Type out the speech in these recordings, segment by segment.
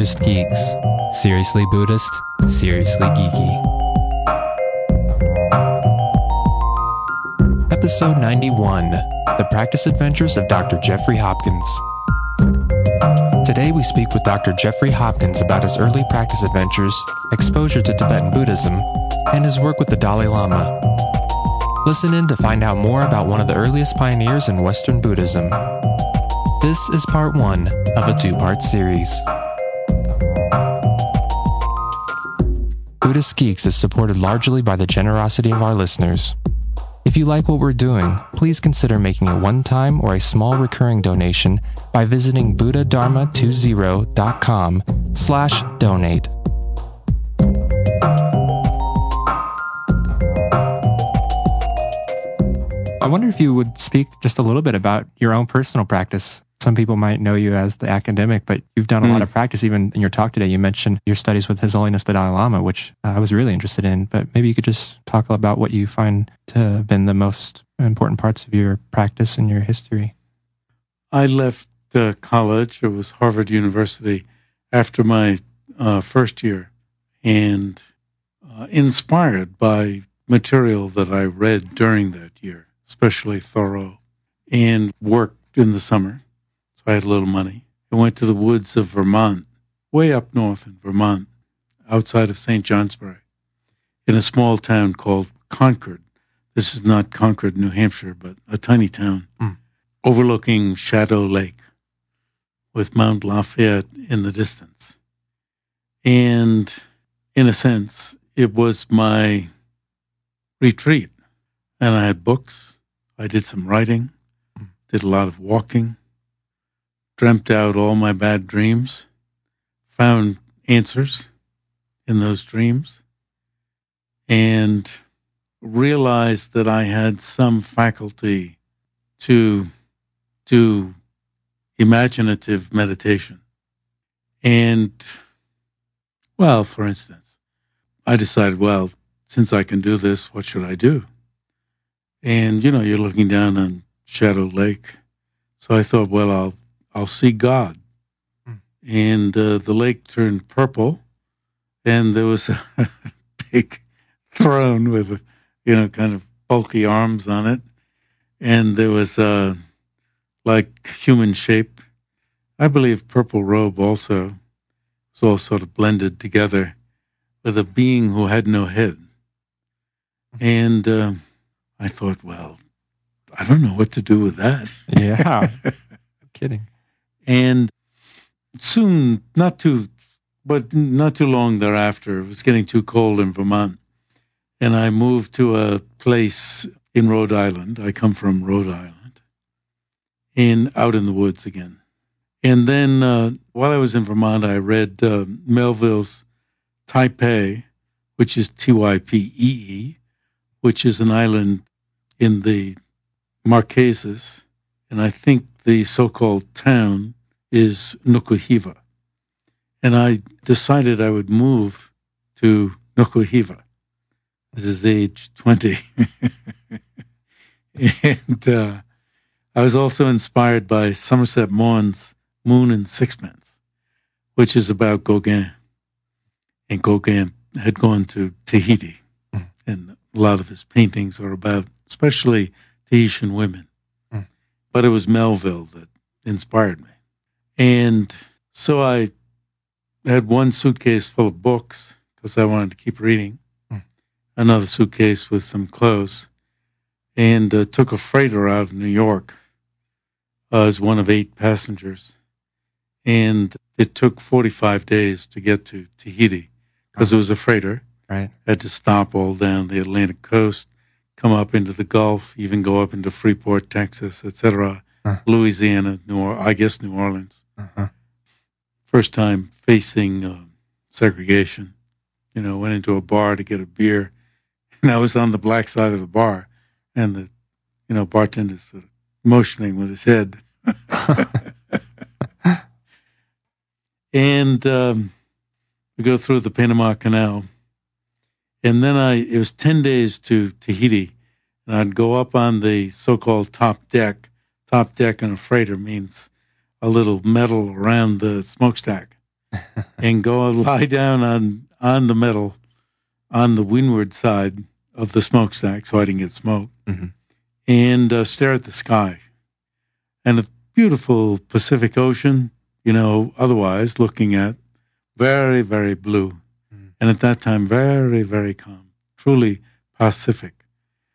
Buddhist Geeks. Seriously Buddhist, seriously geeky. Episode 91 The Practice Adventures of Dr. Jeffrey Hopkins. Today we speak with Dr. Jeffrey Hopkins about his early practice adventures, exposure to Tibetan Buddhism, and his work with the Dalai Lama. Listen in to find out more about one of the earliest pioneers in Western Buddhism. This is part one of a two part series. Buddhist Geeks is supported largely by the generosity of our listeners. If you like what we're doing, please consider making a one time or a small recurring donation by visiting buddhadharma20.com slash donate. I wonder if you would speak just a little bit about your own personal practice. Some people might know you as the academic, but you've done a Mm. lot of practice. Even in your talk today, you mentioned your studies with His Holiness the Dalai Lama, which I was really interested in. But maybe you could just talk about what you find to have been the most important parts of your practice and your history. I left uh, college. It was Harvard University after my uh, first year, and uh, inspired by material that I read during that year, especially Thoreau, and worked in the summer. So I had a little money. I went to the woods of Vermont, way up north in Vermont, outside of St. Johnsbury, in a small town called Concord. This is not Concord, New Hampshire, but a tiny town hmm. overlooking Shadow Lake with Mount Lafayette in the distance. And in a sense, it was my retreat. And I had books. I did some writing, hmm. did a lot of walking, dreamt out all my bad dreams, found answers in those dreams, and realized that I had some faculty to do imaginative meditation. And, well, for instance, I decided, well, since I can do this, what should I do? And, you know, you're looking down on Shadow Lake. So I thought, well, I'll, I'll see God. And uh, the lake turned purple, and there was a big throne with, you know, kind of bulky arms on it and there was a, like human shape. I believe purple robe also It was all sort of blended together with a being who had no head. And uh, I thought, well, I don't know what to do with that. Yeah. kidding. And soon, not too, but not too long thereafter, it was getting too cold in Vermont. And I moved to a place in Rhode Island. I come from Rhode Island, in out in the woods again. And then uh, while I was in Vermont, I read uh, Melville's Typee, which is T Y P E E, which is an island in the Marquesas, and I think the so-called town is Nukuhiva. And I decided I would move to Nukuhiva. This is age 20. and uh, I was also inspired by Somerset Maugham's Moon and Sixpence, which is about Gauguin. And Gauguin had gone to Tahiti, and a lot of his paintings are about, especially Tahitian women. But it was Melville that inspired me. And so I had one suitcase full of books because I wanted to keep reading, another suitcase with some clothes, and uh, took a freighter out of New York uh, as one of eight passengers. And it took 45 days to get to Tahiti because it was a freighter. Right. Had to stop all down the Atlantic coast, come up into the Gulf, even go up into Freeport, Texas, etc., Louisiana, New or- I guess New Orleans. First time facing uh, segregation. You know, went into a bar to get a beer, and I was on the black side of the bar, and the, you know, bartender sort of motioning with his head. and um, we go through the Panama Canal, and then I it was ten days to Tahiti, and I'd go up on the so-called top deck. Top deck on a freighter means a little metal around the smokestack, and go and lie down on on the metal on the windward side of the smokestack so I didn't get smoke Mhm. and uh, stare at the sky and a beautiful Pacific Ocean, you know, otherwise looking at very, very blue. Mm. And at that time, very, very calm, truly Pacific,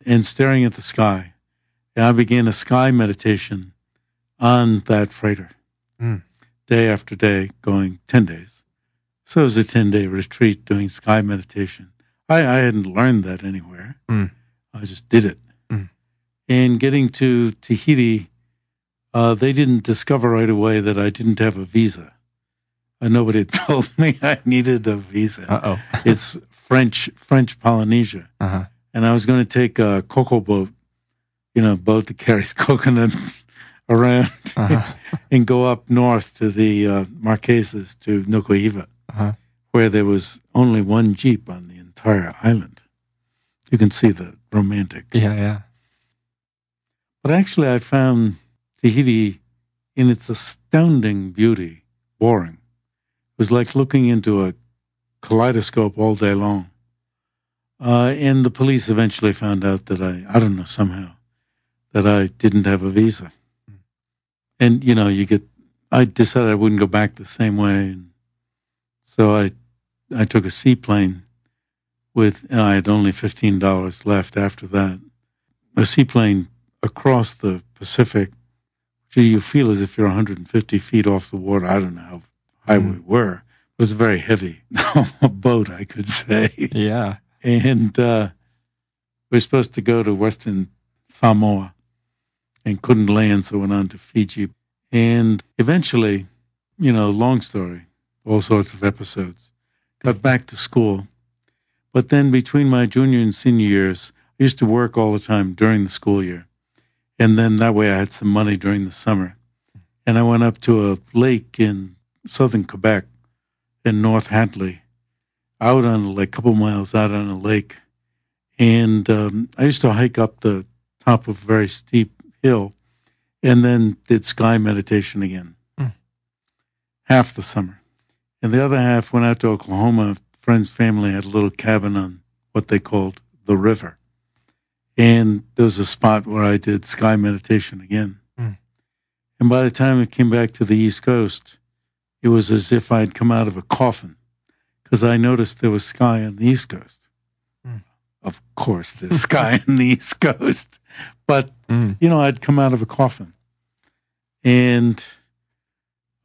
and staring at the sky. And I began a sky meditation on that freighter Mm. day after day, going 10 days. So it was a 10 day retreat doing sky meditation. I, I hadn't learned that anywhere. Mm. I just did it. Mm. And getting to Tahiti, uh, they didn't discover right away that I didn't have a visa. Uh, nobody told me I needed a visa. Uh oh. it's French French Polynesia, Uh huh. and I was going to take a cocoa boat, you know, boat that carries coconut around, Uh-huh. and go up north to the uh, Marquesas to Nukuhiva, Uh-huh. where there was only one jeep on the entire island. You can see the romantic. Yeah, yeah. But actually, I found Tahiti in its astounding beauty boring. It was like looking into a kaleidoscope all day long. Uh, and the police eventually found out that I, I don't know, somehow, that I didn't have a visa. And, you know, you get, I decided I wouldn't go back the same way. And so I, I took a seaplane with, and I had only $15 left after that. A seaplane across the Pacific, which you feel as if you're 150 feet off the water. I don't know how high we were. It was very heavy, a boat, I could say. Yeah. And uh, we're supposed to go to Western Samoa and couldn't land, so went on to Fiji. And eventually, you know, long story, all sorts of episodes. Got back to school. But then between my junior and senior years, I used to work all the time during the school year. And then that way I had some money during the summer. And I went up to a lake in southern Quebec in North Hatley, out on like a couple miles out on a lake. And um, I used to hike up the top of very steep hill and then did sky meditation again. Mm. Half the summer. And the other half went out to Oklahoma. A friend's family had a little cabin on what they called the river. And there was a spot where I did sky meditation again. Mm. And by the time I came back to the East Coast, it was as if I'd come out of a coffin because I noticed there was sky on the East Coast. Of course, there's sky on the East Coast. But, Mm. you know, I'd come out of a coffin and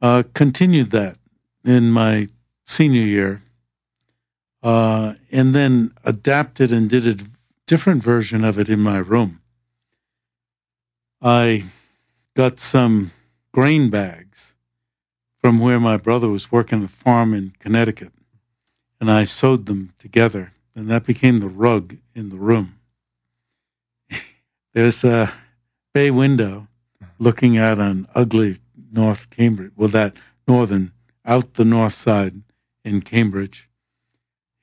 uh, continued that in my senior year. Uh, and then adapted and did a different version of it in my room. I got some grain bags from where my brother was working a farm in Connecticut, and I sewed them together, and that became the rug in the room. There's a bay window looking out on ugly North Cambridge, well, that northern, out the north side in Cambridge,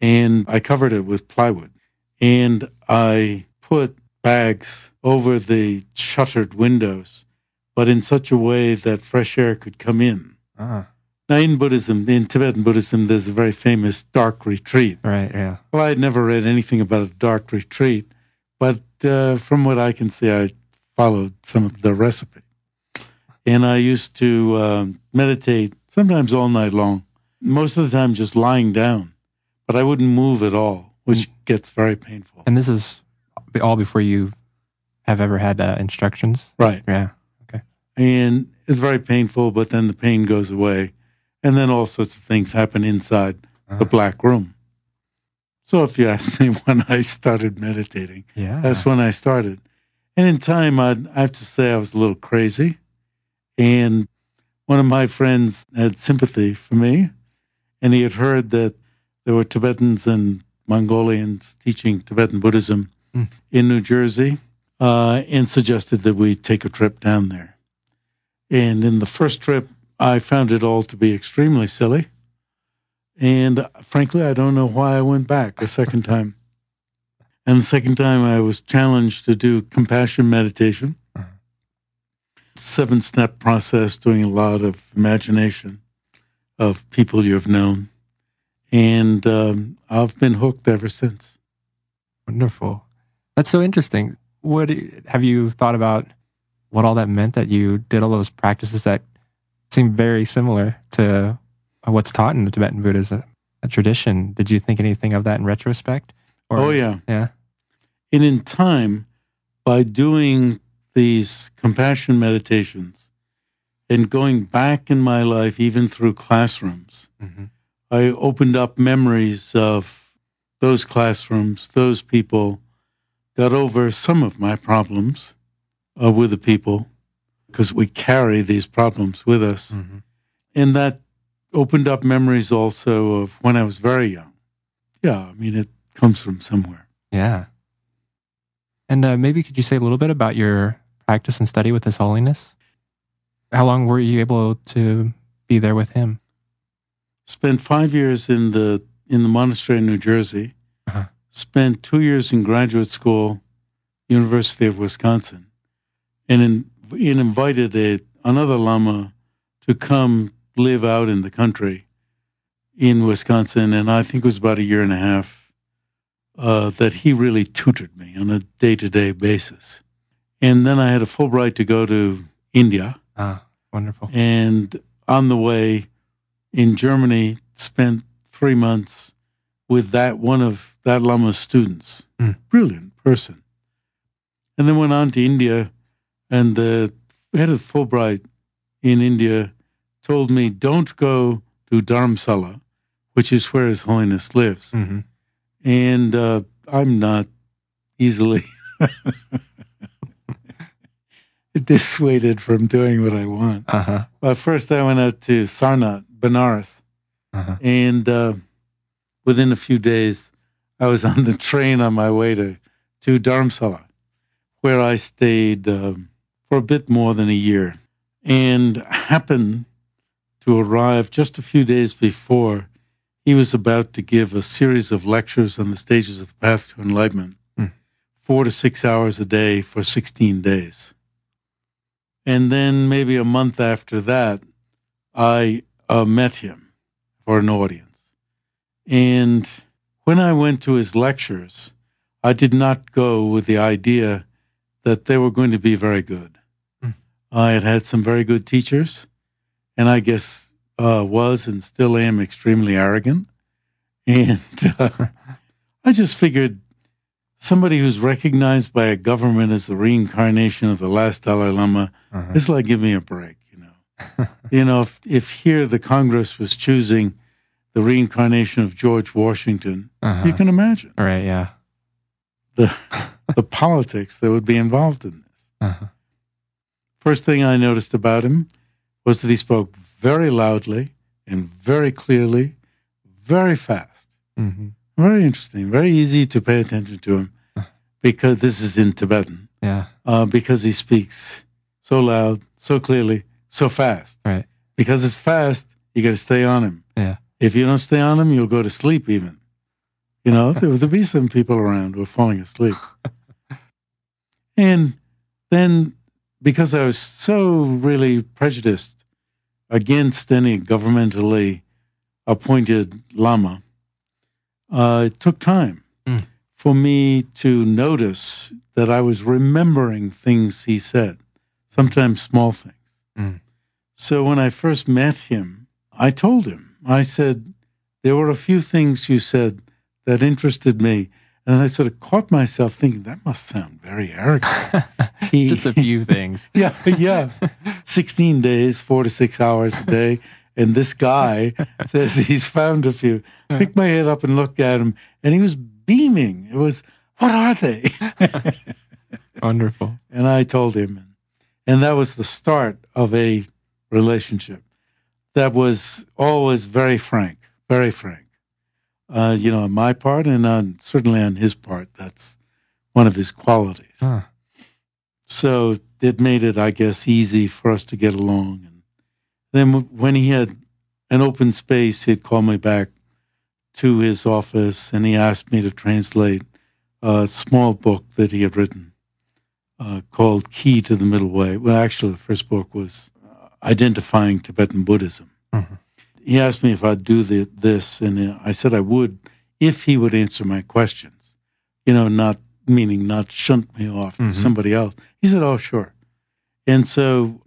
and I covered it with plywood, and I put bags over the shuttered windows, but in such a way that fresh air could come in. Ah, Now, in Buddhism, in Tibetan Buddhism, there's a very famous dark retreat. right. Yeah. Well, I'd never read anything about a dark retreat, but uh, from what I can see, I followed some of the recipe. And I used to um, meditate sometimes all night long, most of the time just lying down, but I wouldn't move at all, which gets very painful. And this is all before you have ever had uh, instructions. Right. Yeah. Okay. And it's very painful, but then the pain goes away. And then all sorts of things happen inside Uh-huh. the black room. So if you ask me when I started meditating, Yeah. that's when I started. And in time, I'd, I have to say I was a little crazy. And one of my friends had sympathy for me, and he had heard that there were Tibetans and Mongolians teaching Tibetan Buddhism Mm. in New Jersey, uh, and suggested that we take a trip down there. And in the first trip, I found it all to be extremely silly. And frankly, I don't know why I went back a second time. And the second time, I was challenged to do compassion meditation, seven step process, doing a lot of imagination of people you've known. And um, I've been hooked ever since. Wonderful. That's so interesting. What have you thought about what all that meant that you did all those practices that seem very similar to what's taught in the Tibetan Buddhism a tradition? Did you think anything of that in retrospect? Or, oh yeah, yeah. And in time, by doing these compassion meditations and going back in my life, even through classrooms, mm-hmm. I opened up memories of those classrooms, those people, got over some of my problems uh, with the people because we carry these problems with us. Mm-hmm. And that opened up memories also of when I was very young. Yeah, I mean, it comes from somewhere. Yeah. And uh, maybe could you say a little bit about your practice and study with His Holiness? How long were you able to be there with him? Spent five years in the in the monastery in New Jersey. Uh-huh. Spent two years in graduate school, University of Wisconsin, and in, invited a, another lama to come live out in the country in Wisconsin. And I think it was about a year and a half uh, that he really tutored me on a day to day basis. And then I had a Fulbright to go to India. Ah, wonderful. And on the way in Germany, spent three months with that one of that Lama's students. Mm. Brilliant person. And then went on to India, and the head of Fulbright in India told me, don't go to Dharamsala, which is where His Holiness lives. Mm-hmm. And uh, I'm not easily dissuaded from doing what I want. Uh-huh. But first, I went out to Sarnath, Benares. Uh-huh. And uh, within a few days, I was on the train on my way to, to Dharamsala, where I stayed um, for a bit more than a year. And happened to arrive just a few days before he was about to give a series of lectures on the stages of the path to enlightenment, mm. four to six hours a day for 16 days. And then maybe a month after that, I uh, met him for an audience. And when I went to his lectures, I did not go with the idea that they were going to be very good. I had had some very good teachers and I guess uh, was and still am extremely arrogant. And uh, I just figured somebody who's recognized by a government as the reincarnation of the last Dalai Lama uh-huh. is like give me a break, you know. you know, if if here the Congress was choosing the reincarnation of George Washington, uh-huh. you can imagine. Right, yeah. The the politics that would be involved in this. Uh-huh. First thing I noticed about him was that he spoke very loudly and very clearly, very fast. Mm-hmm. Very interesting, very easy to pay attention to him because this is in Tibetan. Yeah. Uh, because he speaks so loud, so clearly, so fast. Right. Because it's fast, you got to stay on him. Yeah. If you don't stay on him, you'll go to sleep even. You know, there would be some people around who are falling asleep. and then because I was so really prejudiced against any governmentally appointed lama, uh, it took time mm. for me to notice that I was remembering things he said, sometimes small things. Mm. So when I first met him, I told him, I said, there were a few things you said that interested me. And I sort of caught myself thinking, that must sound very arrogant. He, Just a few things. yeah, yeah. 16 days, four to six hours a day. And this guy says he's found a few. Picked my head up and looked at him, and he was beaming. It was, what are they? Wonderful. And I told him. And that was the start of a relationship that was always very frank, very frank uh, you know, on my part and on certainly on his part. That's one of his qualities. Huh. So it made it, I guess, easy for us to get along. And then when he had an open space, he'd call me back to his office and he asked me to translate a small book that he had written uh, called Key to the Middle Way. Well, actually, the first book was uh, Identifying Tibetan Buddhism. Uh-huh he asked me if I'd do the, this, and I said I would if he would answer my questions. You know, not meaning not shunt me off mm-hmm. to somebody else. He said, "Oh, sure." And so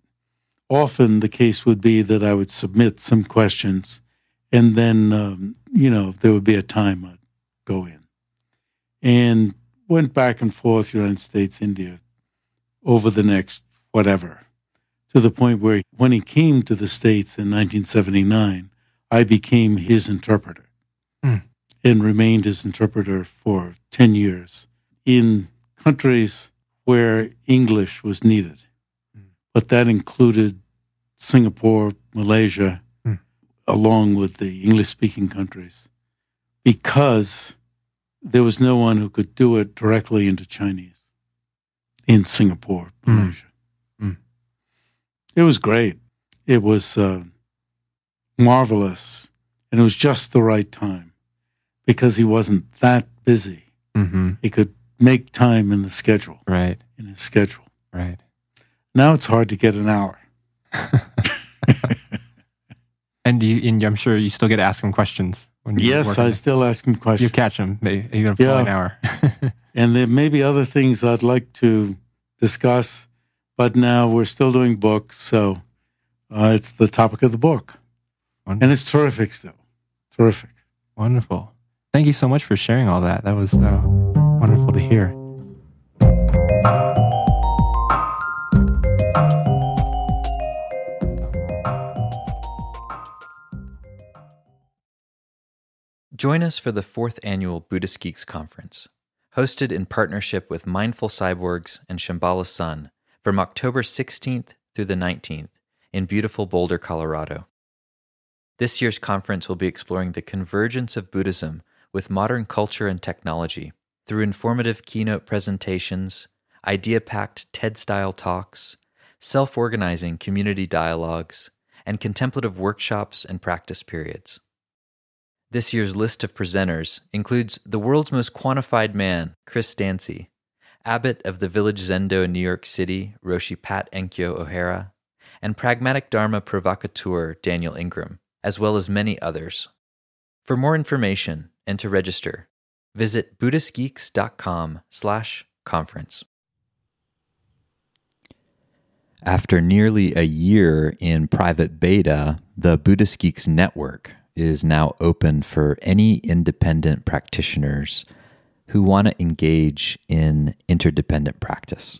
often the case would be that I would submit some questions, and then um, you know there would be a time I'd go in, and went back and forth United States, India, over the next whatever, to the point where when he came to the States in 1979, I became his interpreter mm. and remained his interpreter for 10 years in countries where English was needed. Mm. But that included Singapore, Malaysia, mm. along with the English speaking countries, because there was no one who could do it directly into Chinese in Singapore, hmm. Malaysia. Mm. It was great. It was uh, marvelous. And it was just the right time because he wasn't that busy. Mm-hmm. He could make time in the schedule. Right. In his schedule. Right. Now it's hard to get an hour. and you, and I'm sure you still get to ask him questions. When yes, I still ask him questions. You catch him even for yeah. an hour. and there may be other things I'd like to discuss, but now we're still doing books, so uh, it's the topic of the book, Wonderful. and it's terrific still, terrific. Wonderful. Thank you so much for sharing all that. That was uh, wonderful to hear. Join us for the fourth annual Buddhist Geeks Conference, hosted in partnership with Mindful Cyborgs and Shambhala Sun from October 16th through the 19th in beautiful Boulder, Colorado. This year's conference will be exploring the convergence of Buddhism with modern culture and technology through informative keynote presentations, idea packed TED style talks, self organizing community dialogues, and contemplative workshops and practice periods. This year's list of presenters includes the world's most quantified man, Chris Dancy, abbot of the Village Zendo in New York City, Roshi Pat Enkyo O'Hara, and pragmatic Dharma provocateur Daniel Ingram, as well as many others. For more information and to register, visit buddhistgeeks.com slash conference. After nearly a year in private beta, the Buddhist Geeks Network is now open for any independent practitioners who want to engage in interdependent practice.